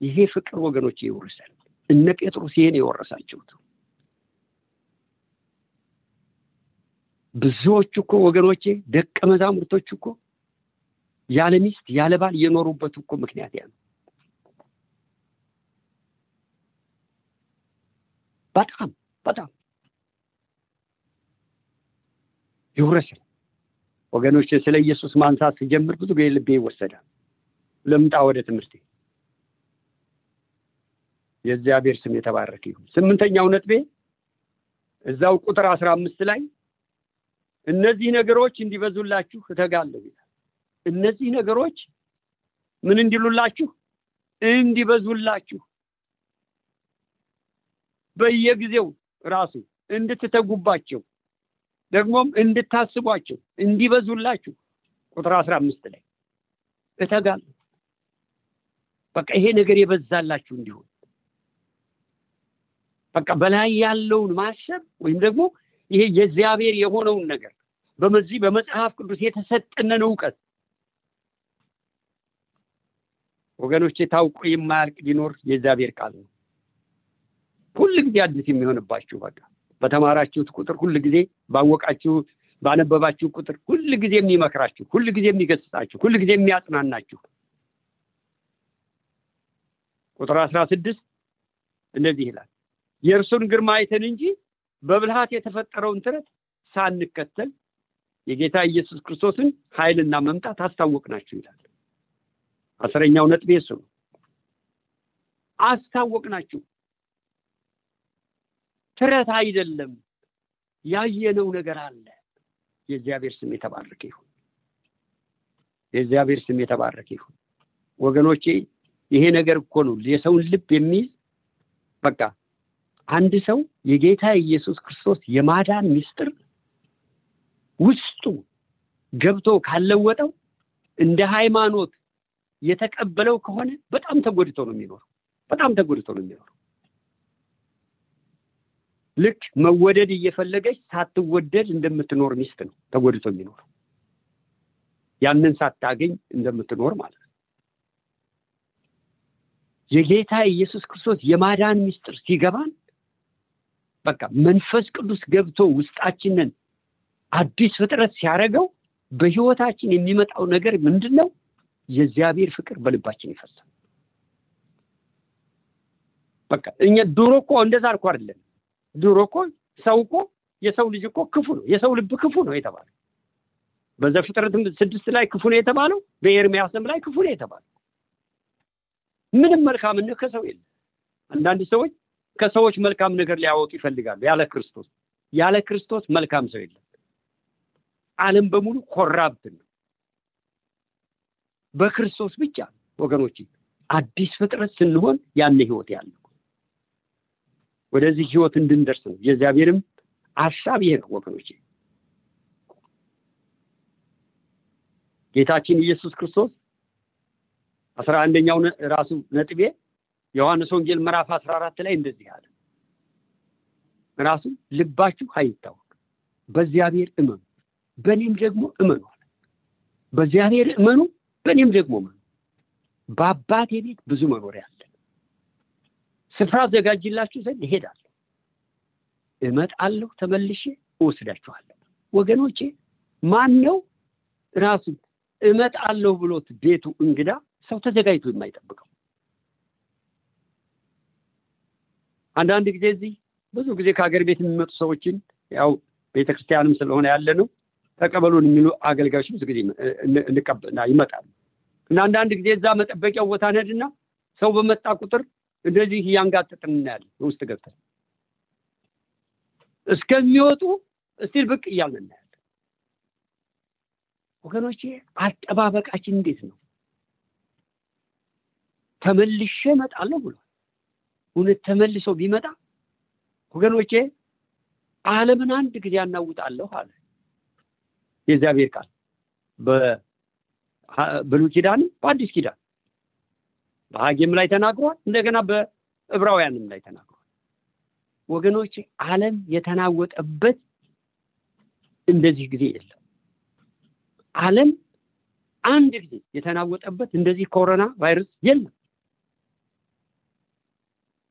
S2: ይሄ ፍቅር ወገኖች ይወርሳል። እነ ጴጥሮስ ይሄን የወረሳችሁት። ብዙዎቹ እኮ ወገኖቼ ደቀ መዛሙርቶች እኮ ያለ ሚስት ያለ ባል የኖሩበት እኮ ምክንያት ያ ነው። በጣም በጣም ይውረሳል ወገኖች ስለ ኢየሱስ ማንሳት ሲጀምር ብዙ ጊዜ ልቤ ይወሰዳል። ልምጣ ወደ ትምህርቴ። የእግዚአብሔር ስም የተባረከ ይሁን። ስምንተኛው ነጥቤ እዛው ቁጥር አስራ አምስት ላይ እነዚህ ነገሮች እንዲበዙላችሁ እተጋለሁ ይላል። እነዚህ ነገሮች ምን እንዲሉላችሁ? እንዲበዙላችሁ። በየጊዜው ራሱ እንድትተጉባቸው ደግሞም እንድታስቧቸው እንዲበዙላችሁ ቁጥር አስራ አምስት ላይ እተጋለሁ። በቃ ይሄ ነገር የበዛላችሁ እንዲሆን በቃ በላይ ያለውን ማሰብ ወይም ደግሞ ይሄ የእግዚአብሔር የሆነውን ነገር በመዚህ በመጽሐፍ ቅዱስ የተሰጠንን እውቀት ወገኖቼ ታውቆ የማያልቅ ሊኖር የእግዚአብሔር ቃል ነው። ሁል ጊዜ አዲስ የሚሆንባችሁ በቃ በተማራችሁት ቁጥር ሁል ጊዜ ባወቃችሁ ባነበባችሁ ቁጥር ሁል ጊዜ የሚመክራችሁ ሁል ጊዜ የሚገስጻችሁ ሁል ጊዜ የሚያጽናናችሁ ቁጥር አስራ ስድስት እንደዚህ ይላል የእርሱን ግርማ አይተን እንጂ በብልሃት የተፈጠረውን ትረት ሳንከተል የጌታ ኢየሱስ ክርስቶስን ኃይልና መምጣት አስታወቅናችሁ ይላል። አስረኛው ነጥብ እሱ ነው። አስታወቅናችሁ። ትረት አይደለም፣ ያየነው ነገር አለ። የእግዚአብሔር ስም የተባረከ ይሁን። የእግዚአብሔር ስም የተባረከ ይሁን። ወገኖቼ ይሄ ነገር እኮ ነው የሰውን ልብ የሚይዝ በቃ አንድ ሰው የጌታ ኢየሱስ ክርስቶስ የማዳን ምስጢር ውስጡ ገብቶ ካለወጠው እንደ ሃይማኖት የተቀበለው ከሆነ በጣም ተጎድቶ ነው የሚኖረው። በጣም ተጎድቶ ነው የሚኖረው። ልክ መወደድ እየፈለገች ሳትወደድ እንደምትኖር ሚስት ነው ተጎድቶ የሚኖረው። ያንን ሳታገኝ እንደምትኖር ማለት ነው። የጌታ ኢየሱስ ክርስቶስ የማዳን ምስጢር ሲገባን በቃ መንፈስ ቅዱስ ገብቶ ውስጣችንን አዲስ ፍጥረት ሲያደርገው በህይወታችን የሚመጣው ነገር ምንድን ነው? የእግዚአብሔር ፍቅር በልባችን ይፈሳል። በቃ እኛ ድሮ እኮ እንደዛ እኮ አይደለም። ድሮ እኮ ሰው እኮ የሰው ልጅ እኮ ክፉ ነው፣ የሰው ልብ ክፉ ነው የተባለው በዘፍጥረትም ስድስት ላይ ክፉ ነው የተባለው፣ በኤርሚያስም ላይ ክፉ ነው የተባለው። ምንም መልካምነት ከሰው የለም። አንዳንድ ሰዎች ከሰዎች መልካም ነገር ሊያወጡ ይፈልጋሉ። ያለ ክርስቶስ ያለ ክርስቶስ መልካም ሰው የለም። ዓለም በሙሉ ኮራብት ነው። በክርስቶስ ብቻ ወገኖች አዲስ ፍጥረት ስንሆን ያን ህይወት ያለው ወደዚህ ህይወት እንድንደርስ ነው። የእግዚአብሔርም ሀሳብ ይሄ ነው ወገኖች። ጌታችን ኢየሱስ ክርስቶስ አስራ አንደኛው ራሱ ነጥቤ ዮሐንስ ወንጌል ምዕራፍ አስራ አራት ላይ እንደዚህ አለ። ራሱ ልባችሁ አይታወቅ፣ በእግዚአብሔር እመኑ፣ በእኔም ደግሞ እመኑ አለ። በእግዚአብሔር እመኑ፣ በእኔም ደግሞ እመኑ። በአባቴ ቤት ብዙ መኖሪያ ስፍራ አዘጋጅላችሁ ዘንድ እሄዳለሁ፣ እመጣለሁ፣ ተመልሼ እወስዳችኋለሁ። ወገኖቼ ማን ነው ራሱ እመጣለሁ ብሎት ቤቱ እንግዳ ሰው ተዘጋጅቶ የማይጠብቀው? አንዳንድ ጊዜ እዚህ ብዙ ጊዜ ከሀገር ቤት የሚመጡ ሰዎችን ያው ቤተክርስቲያንም ስለሆነ ያለ ነው ተቀበሉን የሚሉ አገልጋዮች ብዙ ጊዜ ይመጣሉ እና አንዳንድ ጊዜ እዛ መጠበቂያው ቦታ ነድና ሰው በመጣ ቁጥር እንደዚህ እያንጋጥጥን እናያለን። ውስጥ ገብተን እስከሚወጡ እስቲል ብቅ እያልን እናያለን። ወገኖቼ አጠባበቃችን እንዴት ነው? ተመልሼ እመጣለሁ ብሏል። እውነት ተመልሶ ቢመጣ ወገኖቼ ዓለምን አንድ ጊዜ አናውጣለሁ አለ የእግዚአብሔር ቃል በብሉይ ኪዳንም በአዲስ ኪዳን በሐጌም ላይ ተናግሯል። እንደገና በዕብራውያንም ላይ ተናግሯል። ወገኖቼ ዓለም የተናወጠበት እንደዚህ ጊዜ የለም። ዓለም አንድ ጊዜ የተናወጠበት እንደዚህ ኮሮና ቫይረስ የለም።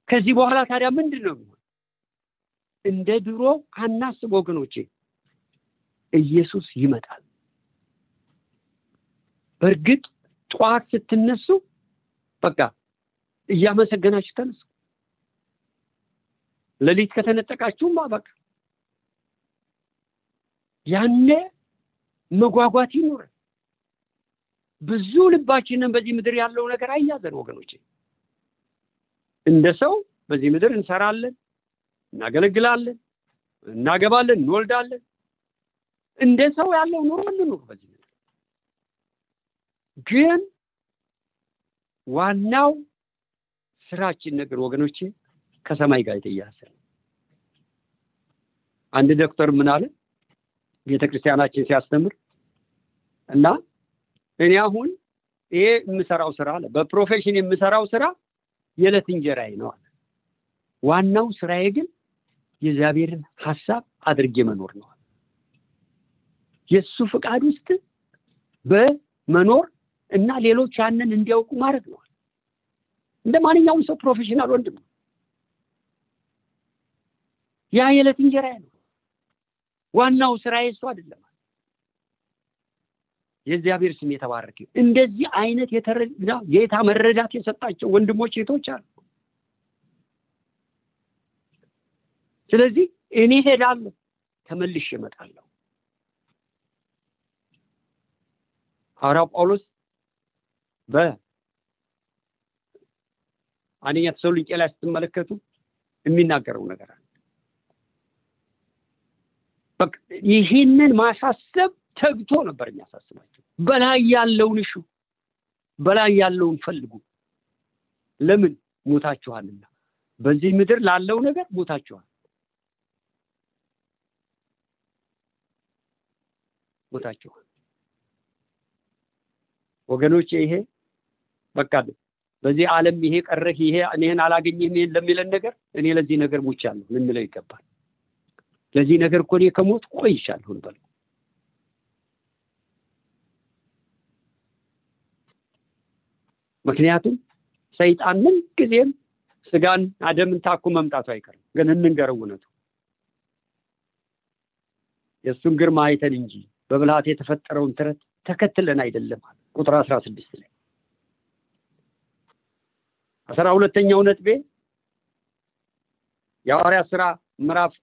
S2: ከዚህ በኋላ ታዲያ ምንድን ነው የሚሆን? እንደ ድሮ አናስብ ወገኖቼ። ኢየሱስ ይመጣል። በእርግጥ ጠዋት ስትነሱ በቃ እያመሰገናችሁ ተነሱ። ሌሊት ከተነጠቃችሁም በቃ ያኔ መጓጓት ይኖራል። ብዙ ልባችንን በዚህ ምድር ያለው ነገር አያዘን ወገኖቼ። እንደ ሰው በዚህ ምድር እንሰራለን፣ እናገለግላለን፣ እናገባለን፣ እንወልዳለን። እንደ ሰው ያለው ኑሮ እንኑር በዚህ ምድር። ግን ዋናው ስራችን ነገር ወገኖቼ ከሰማይ ጋር የተያያዘ አንድ ዶክተር ምን አለ ቤተ ሲያስተምር እና እኔ አሁን ይሄ የምሰራው ስራ አለ በፕሮፌሽን የምሰራው ስራ የዕለት እንጀራዬ ነው አለ። ዋናው ስራዬ ግን የእግዚአብሔርን ሀሳብ አድርጌ መኖር ነው። የእሱ ፍቃድ ውስጥ በመኖር እና ሌሎች ያንን እንዲያውቁ ማድረግ ነው። እንደ ማንኛውም ሰው professional ወንድም ነው። ያ የዕለት እንጀራዬ ነው። ዋናው ስራዬ እሱ አይደለም። የእግዚአብሔር ስም የተባረከ እንደዚህ አይነት የተረዳ ጌታ መረዳት የሰጣቸው ወንድሞች ሴቶች አሉ። ስለዚህ እኔ ሄዳለሁ፣ ተመልሼ እመጣለሁ። ሐዋርያው ጳውሎስ በአንደኛ ተሰሎንቄ ላይ ስትመለከቱ የሚናገረው ነገር አለ። ይህንን ማሳሰብ ተግቶ ነበር የሚያሳስባቸው። በላይ ያለውን እሹ፣ በላይ ያለውን ፈልጉ። ለምን ሞታችኋልና፣ በዚህ ምድር ላለው ነገር ሞታችኋል ሞታችኋል። ወገኖች ይሄ በቃ በዚህ ዓለም ይሄ ቀረህ፣ ይሄ እኔን አላገኘህም ለሚለን ነገር እኔ ለዚህ ነገር ሙቻለሁ ልንለው ይገባል። ለዚህ ነገር እኮ እኔ ከሞት ቆይቻለሁ እንበል። ምክንያቱም ሰይጣን ምን ጊዜም ስጋን አደምን ታኩ መምጣቱ አይቀርም። ግን እንንገረው እውነቱ የእሱን ግርማ አይተን እንጂ በብልሃት የተፈጠረውን ተረት ተከትለን አይደለም ቁጥር አስራ ስድስት ላይ አስራ ሁለተኛው ነጥቤ የሐዋርያት ስራ ምዕራፍ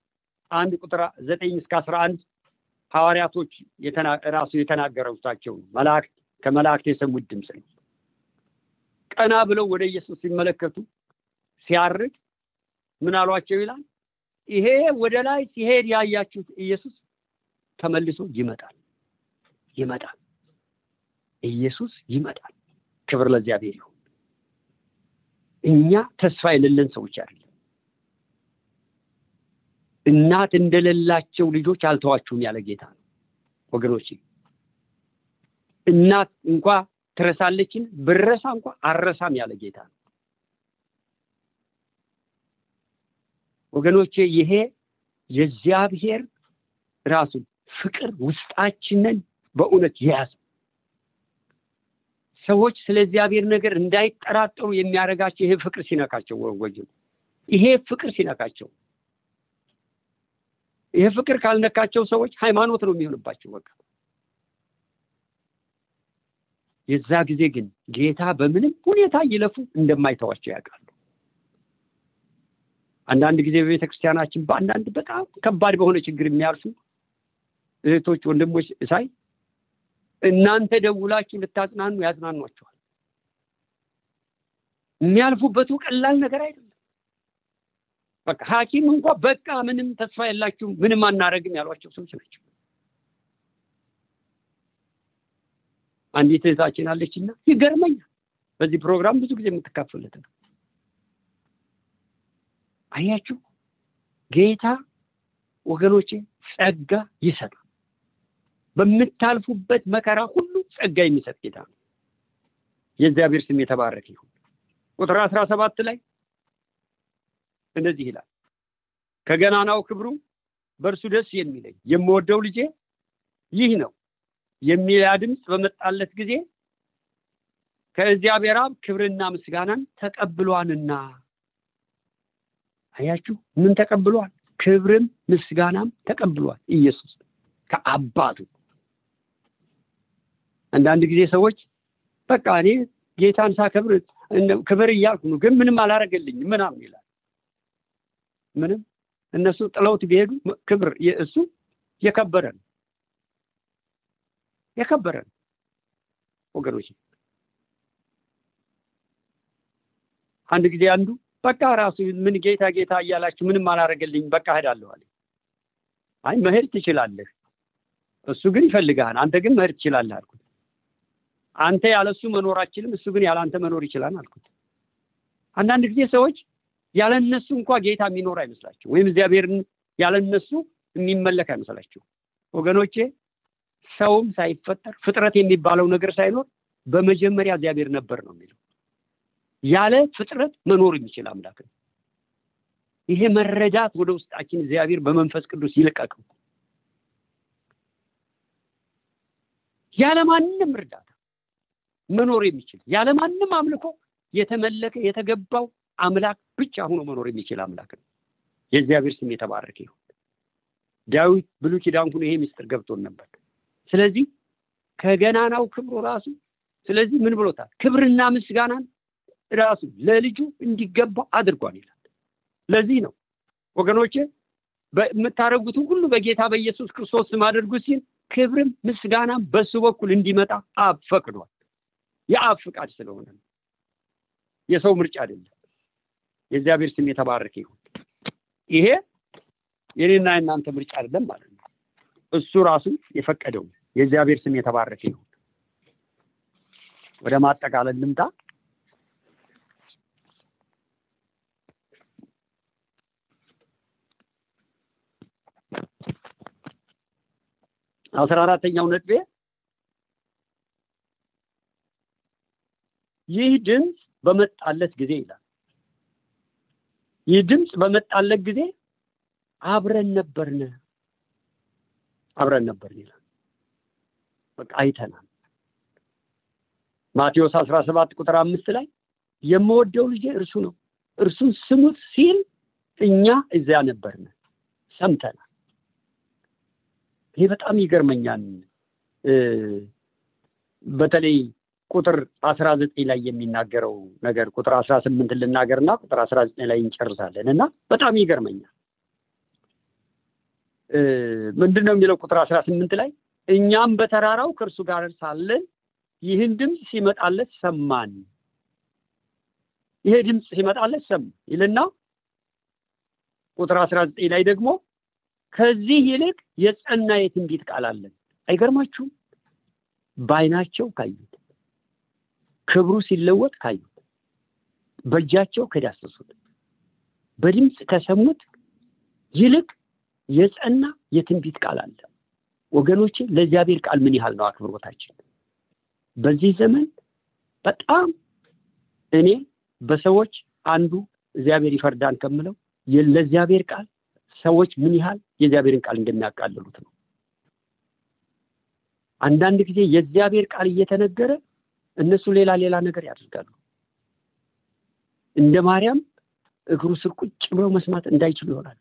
S2: አንድ ቁጥር ዘጠኝ እስከ አስራ አንድ ሐዋርያቶች ራሱ የተናገረውታቸው መላእክት ከመላእክት የሰሙት ድምፅ ነው። ቀና ብለው ወደ ኢየሱስ ሲመለከቱ ሲያርግ ምን አሏቸው ይላል። ይሄ ወደ ላይ ሲሄድ ያያችሁት ኢየሱስ ተመልሶ ይመጣል ይመጣል ኢየሱስ ይመጣል። ክብር ለእግዚአብሔር ይሁን። እኛ ተስፋ የሌለን ሰዎች አይደለም። እናት እንደሌላቸው ልጆች አልተዋችሁም ያለ ጌታ ነው ወገኖች። እናት እንኳ ትረሳለችን፣ ብረሳ እንኳ አረሳም ያለ ጌታ ነው ወገኖቼ። ይሄ የእግዚአብሔር ራሱን ፍቅር ውስጣችንን በእውነት የያዘ ሰዎች ስለ እግዚአብሔር ነገር እንዳይጠራጠሩ የሚያደርጋቸው ይሄ ፍቅር ሲነካቸው ወገ ይሄ ፍቅር ሲነካቸው ይሄ ፍቅር ካልነካቸው ሰዎች ሃይማኖት ነው የሚሆንባቸው። በቃ የዛ ጊዜ ግን ጌታ በምንም ሁኔታ ይለፉ እንደማይተዋቸው ያውቃሉ። አንዳንድ ጊዜ በቤተ ክርስቲያናችን በአንዳንድ በጣም ከባድ በሆነ ችግር የሚያልፉ እህቶች፣ ወንድሞች ሳይ እናንተ ደውላችሁ ልታጽናኑ ያጽናኗቸዋል። የሚያልፉበቱ ቀላል ነገር አይደለም። በቃ ሐኪም እንኳ በቃ ምንም ተስፋ የላችሁም ምንም አናረግም ያሏቸው ሰዎች ናቸው። አንዲት እህታችን አለችና ይገርመኛል። በዚህ ፕሮግራም ብዙ ጊዜ የምትካፈለት ነው። አያችሁ ጌታ ወገኖቼ ጸጋ ይሰጣል። በምታልፉበት መከራ ሁሉ ጸጋ የሚሰጥ ጌታ ነው። የእግዚአብሔር ስም የተባረከ ይሁን። ቁጥር አስራ ሰባት ላይ እንደዚህ ይላል፣ ከገናናው ክብሩ በእርሱ ደስ የሚለኝ የምወደው ልጄ ይህ ነው የሚል ድምፅ በመጣለት ጊዜ ከእግዚአብሔር አብ ክብርና ምስጋናን ተቀብሏንና። አያችሁ ምን ተቀብሏል? ክብርም ምስጋናም ተቀብሏል ኢየሱስ ከአባቱ። አንዳንድ ጊዜ ሰዎች በቃ እኔ ጌታን ሳከብር ክብር እያልኩ ነው፣ ግን ምንም አላረገልኝም ምናምን ይላል። ምንም እነሱ ጥለውት ቢሄዱ ክብር እሱ የከበረ ነው የከበረ ነው ወገኖች። አንድ ጊዜ አንዱ በቃ ራሱ ምን ጌታ ጌታ እያላችሁ ምንም አላረገልኝ በቃ እሄዳለሁ አለ። አይ መሄድ ትችላለህ፣ እሱ ግን ይፈልግሃል፣ አንተ ግን መሄድ ትችላለህ አልኩት። አንተ ያለ እሱ መኖር አችልም፣ እሱ ግን ያለ አንተ መኖር ይችላል አልኩት። አንዳንድ ጊዜ ሰዎች ያለ እነሱ እንኳ ጌታ የሚኖር አይመስላችሁ ወይም እግዚአብሔርን ያለ እነሱ የሚመለክ አይመስላችሁ። ወገኖቼ ሰውም ሳይፈጠር ፍጥረት የሚባለው ነገር ሳይኖር በመጀመሪያ እግዚአብሔር ነበር ነው የሚለው። ያለ ፍጥረት መኖር የሚችል አምላክ ነው። ይሄ መረዳት ወደ ውስጣችን እግዚአብሔር በመንፈስ ቅዱስ ይልቀቀው ያለማንም እርዳታ መኖር የሚችል ያለማንም አምልኮ የተመለከ የተገባው አምላክ ብቻ ሆኖ መኖር የሚችል አምላክ ነው። የእግዚአብሔር ስም የተባረከ ይሁን። ዳዊት ብሉ ኪዳን ሁሉ ይሄ ምስጢር ገብቶን ነበር። ስለዚህ ከገናናው ክብሩ ራሱ ስለዚህ ምን ብሎታል? ክብርና ምስጋናን ራሱ ለልጁ እንዲገባ አድርጓል ይላል። ለዚህ ነው ወገኖቼ የምታደርጉትን ሁሉ በጌታ በኢየሱስ ክርስቶስ ስም አድርጉ ሲል ክብርም ምስጋናም በሱ በኩል እንዲመጣ አብ ፈቅዷል የአብ ፍቃድ ስለሆነ የሰው ምርጫ አይደለም። የእግዚአብሔር ስም የተባረከ ይሁን። ይሄ የኔና የእናንተ ምርጫ አይደለም ማለት ነው። እሱ ራሱ የፈቀደው የእግዚአብሔር ስም የተባረከ ይሁን። ወደ ማጠቃለል ልምጣ። አስራ አራተኛው ነጥቤ ይህ ድምፅ በመጣለት ጊዜ ይላል። ይህ ድምፅ በመጣለት ጊዜ አብረን ነበርን አብረን ነበርን ይላል። በቃ አይተናል። ማቴዎስ አስራ ሰባት ቁጥር አምስት ላይ የምወደው ልጄ እርሱ ነው እርሱን ስሙት ሲል እኛ እዚያ ነበርን። ሰምተናል። ይሄ በጣም ይገርመኛል። በተለይ ቁጥር አስራ ዘጠኝ ላይ የሚናገረው ነገር ቁጥር አስራ ስምንት ልናገርና ቁጥር አስራ ዘጠኝ ላይ እንጨርሳለን። እና በጣም ይገርመኛል። ምንድን ነው የሚለው ቁጥር አስራ ስምንት ላይ? እኛም በተራራው ከእርሱ ጋር ሳለን ይህን ድምፅ ሲመጣለት ሰማን። ይሄ ድምፅ ሲመጣለት ሰማ ይልና ቁጥር አስራ ዘጠኝ ላይ ደግሞ ከዚህ ይልቅ የጸና የትንቢት ቃል አለን። አይገርማችሁም? በአይናቸው ካዩት ክብሩ ሲለወጥ ካዩት በእጃቸው ከዳሰሱት። በድምፅ ከሰሙት ይልቅ የጸና የትንቢት ቃል አለ። ወገኖቼ ለእግዚአብሔር ቃል ምን ያህል ነው አክብሮታችን? በዚህ ዘመን በጣም እኔ በሰዎች አንዱ እግዚአብሔር ይፈርዳን ከምለው ለእግዚአብሔር ቃል ሰዎች ምን ያህል የእግዚአብሔርን ቃል እንደሚያቃልሉት ነው። አንዳንድ ጊዜ የእግዚአብሔር ቃል እየተነገረ እነሱ ሌላ ሌላ ነገር ያደርጋሉ። እንደ ማርያም እግሩ ስር ቁጭ ብለው መስማት እንዳይችሉ ይሆናሉ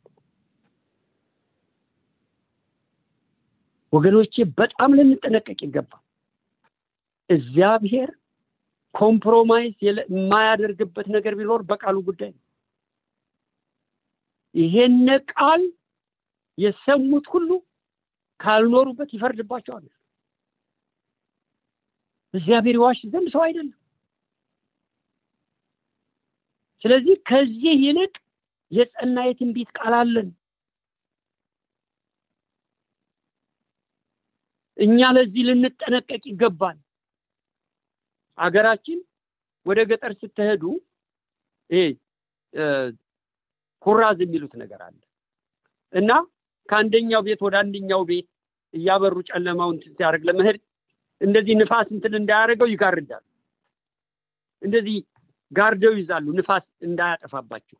S2: ወገኖቼ በጣም ልንጠነቀቅ ይገባል። እግዚአብሔር compromise የማያደርግበት ነገር ቢኖር በቃሉ ጉዳይ ነው። ይሄን ቃል የሰሙት ሁሉ ካልኖሩበት ይፈርድባቸዋል እግዚአብሔር ይዋሽ ዘንድ ሰው አይደለም። ስለዚህ ከዚህ ይልቅ የጸና የትንቢት ቃል አለን። እኛ ለዚህ ልንጠነቀቅ ይገባል። አገራችን ወደ ገጠር ስትሄዱ ይሄ ኩራዝ የሚሉት ነገር አለ። እና ከአንደኛው ቤት ወደ አንደኛው ቤት እያበሩ ጨለማውን ሲያደርግ ለመሄድ እንደዚህ ንፋስ እንትን እንዳያደርገው ይጋርዳሉ እንደዚህ ጋርደው ይዛሉ ንፋስ እንዳያጠፋባችሁ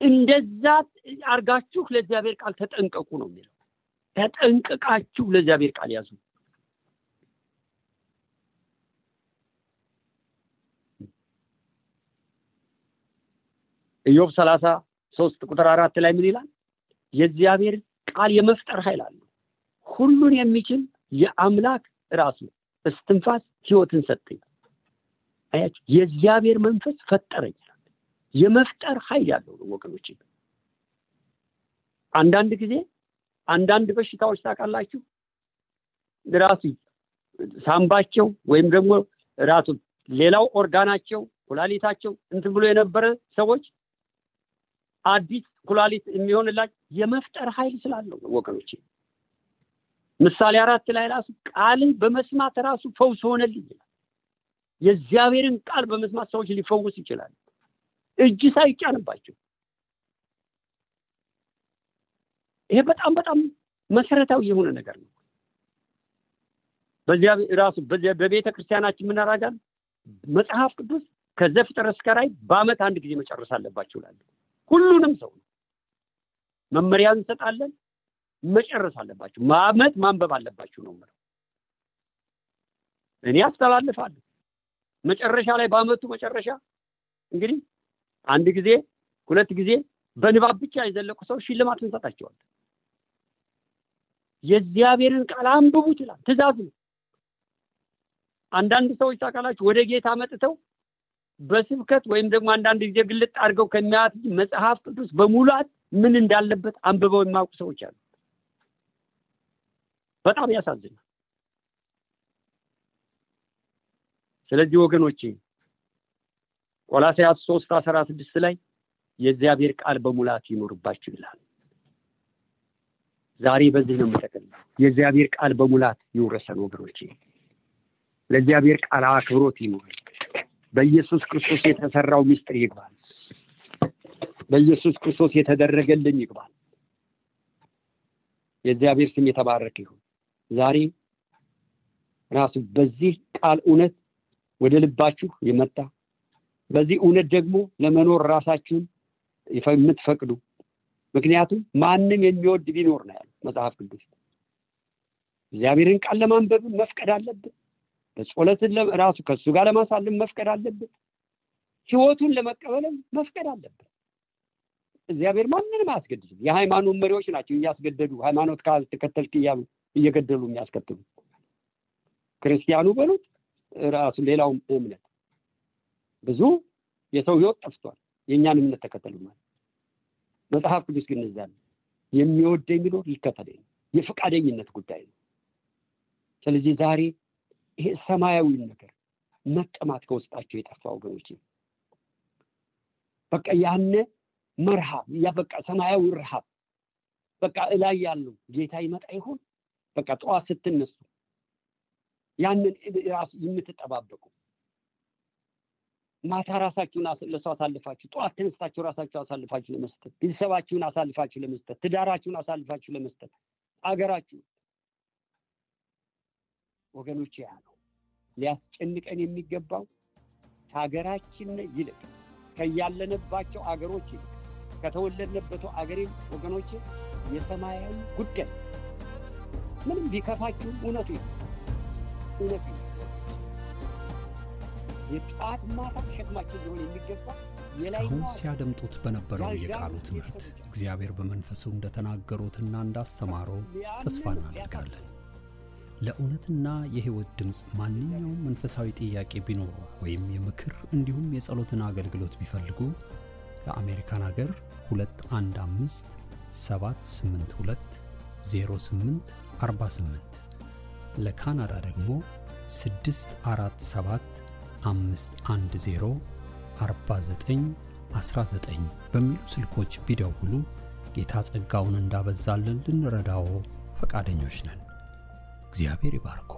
S2: እንደዛ አርጋችሁ ለእግዚአብሔር ቃል ተጠንቀቁ ነው የሚለው። ተጠንቅቃችሁ ለእግዚአብሔር ቃል ያዙ። ኢዮብ ሰላሳ ሶስት ቁጥር አራት ላይ ምን ይላል? የእግዚአብሔር ቃል የመፍጠር ኃይል አለው። ሁሉን የሚችል የአምላክ ራሱ እስትንፋስ ህይወትን ሰጠኝ። አያችሁ የእግዚአብሔር መንፈስ ፈጠረኝ የመፍጠር ኃይል ያለው ወገኖች አንዳንድ ጊዜ አንዳንድ በሽታዎች ታውቃላችሁ ራሱ ሳምባቸው ወይም ደግሞ ራሱ ሌላው ኦርጋናቸው ኩላሊታቸው እንትን ብሎ የነበረ ሰዎች አዲስ ኩላሊት የሚሆንላቸው የመፍጠር ኃይል ስላለው ነው ምሳሌ አራት ላይ ራሱ ቃልን በመስማት ራሱ ፈውስ ሆነልኝ ይላል የእግዚአብሔርን ቃል በመስማት ሰዎች ሊፈውስ ይችላል እጅ ሳይጫንባቸው ይሄ በጣም በጣም መሰረታዊ የሆነ ነገር ነው። በዚያ ራሱ በቤተ ክርስቲያናችን ምናራጋል መጽሐፍ ቅዱስ ከዘፍጥረት እስከ ራዕይ በአመት አንድ ጊዜ መጨረስ አለባችሁ እላለሁ። ሁሉንም ሰው ነው መመሪያ እንሰጣለን። መጨረስ አለባችሁ፣ በአመት ማንበብ አለባችሁ ነው የምለው። እኔ አስተላልፋለሁ። መጨረሻ ላይ በአመቱ መጨረሻ እንግዲህ አንድ ጊዜ ሁለት ጊዜ በንባብ ብቻ የዘለቁ ሰው ሽልማት እንሰጣቸዋለን። የእግዚአብሔርን ቃል አንብቡት ይላል፣ ትእዛዝ ነው። አንዳንድ ሰዎች ታውቃላችሁ ወደ ጌታ መጥተው በስብከት ወይም ደግሞ አንዳንድ ጊዜ ግልጥ አድርገው ከሚያት መጽሐፍ ቅዱስ በሙላት ምን እንዳለበት አንብበው የማያውቁ ሰዎች አሉ። በጣም ያሳዝናል። ስለዚህ ወገኖቼ ቆላስያስ ሶስት አስራ ስድስት ላይ የእግዚአብሔር ቃል በሙላት ይኖርባችሁ ይላል። ዛሬ በዚህ ነው የምጠቀልለው። የእግዚአብሔር ቃል በሙላት ይውረሰን ወገኖቼ። ለእግዚአብሔር ቃል አክብሮት ይኑር። በኢየሱስ ክርስቶስ የተሰራው ምስጢር ይግባል። በኢየሱስ ክርስቶስ የተደረገልን ይግባል። የእግዚአብሔር ስም የተባረከ ይሁን። ዛሬ ራሱ በዚህ ቃል እውነት ወደ ልባችሁ የመጣ በዚህ እውነት ደግሞ ለመኖር ራሳችሁን የምትፈቅዱ ምክንያቱም ማንም የሚወድ ቢኖር ነው ያለው መጽሐፍ ቅዱስ። እግዚአብሔርን ቃል ለማንበብ መፍቀድ አለብን። በጸሎትን ራሱ ከእሱ ጋር ለማሳለም መፍቀድ አለብን። ህይወቱን ለመቀበልም መፍቀድ አለብን። እግዚአብሔር ማንንም አያስገድድም። የሃይማኖት መሪዎች ናቸው እያስገደዱ ሃይማኖት ካልተከተልክ እያሉ እየገደሉ የሚያስከትሉ ክርስቲያኑ በሉት ራሱ ሌላውም እምነት ብዙ የሰው ህይወት ጠፍቷል። የእኛን እምነት ተከተሉ ማለት መጽሐፍ ቅዱስ ግን እዛ የሚወደኝ ቢኖር ይከተለኝ የፈቃደኝነት ጉዳይ ነው። ስለዚህ ዛሬ ይሄ ሰማያዊ ነገር መጠማት ከውስጣቸው የጠፋ ወገኖች በቃ ያነ መርሃብ ያ በቃ ሰማያዊ ረሃብ በቃ እላይ ያለው ጌታ ይመጣ ይሆን በቃ ጠዋት ስትነሱ ያንን ራሱ የምትጠባበቁ ማታ ራሳችሁን ለሰው አሳልፋችሁ ጠዋት ተነስታችሁ ራሳችሁ አሳልፋችሁ ለመስጠት ቤተሰባችሁን አሳልፋችሁ ለመስጠት ትዳራችሁን አሳልፋችሁ ለመስጠት አገራችሁ ወገኖች ያ ነው ሊያስጨንቀን የሚገባው ከሀገራችን ይልቅ ከያለንባቸው አገሮች ይልቅ ከተወለድንበት አገሬም ወገኖች የሰማያዊ ጉዳይ ምንም ቢከፋችሁ እውነቱ እውነቱ የጠዋት ማታ ሸክማችን ሊሆን የሚገባ
S1: እስካሁን ሲያደምጡት በነበረው የቃሉ ትምህርት እግዚአብሔር በመንፈሱ እንደተናገሩትና እንዳስተማረው ተስፋ እናደርጋለን። ለእውነትና የሕይወት ድምፅ ማንኛውም መንፈሳዊ ጥያቄ ቢኖሩ ወይም የምክር እንዲሁም የጸሎትን አገልግሎት ቢፈልጉ ለአሜሪካን አገር 215 782 08 48 ለካናዳ ደግሞ 647 510 49 19 በሚሉ ስልኮች ቢደውሉ ጌታ ጸጋውን እንዳበዛልን ልንረዳዎ ፈቃደኞች ነን። እግዚአብሔር ይባርኮ።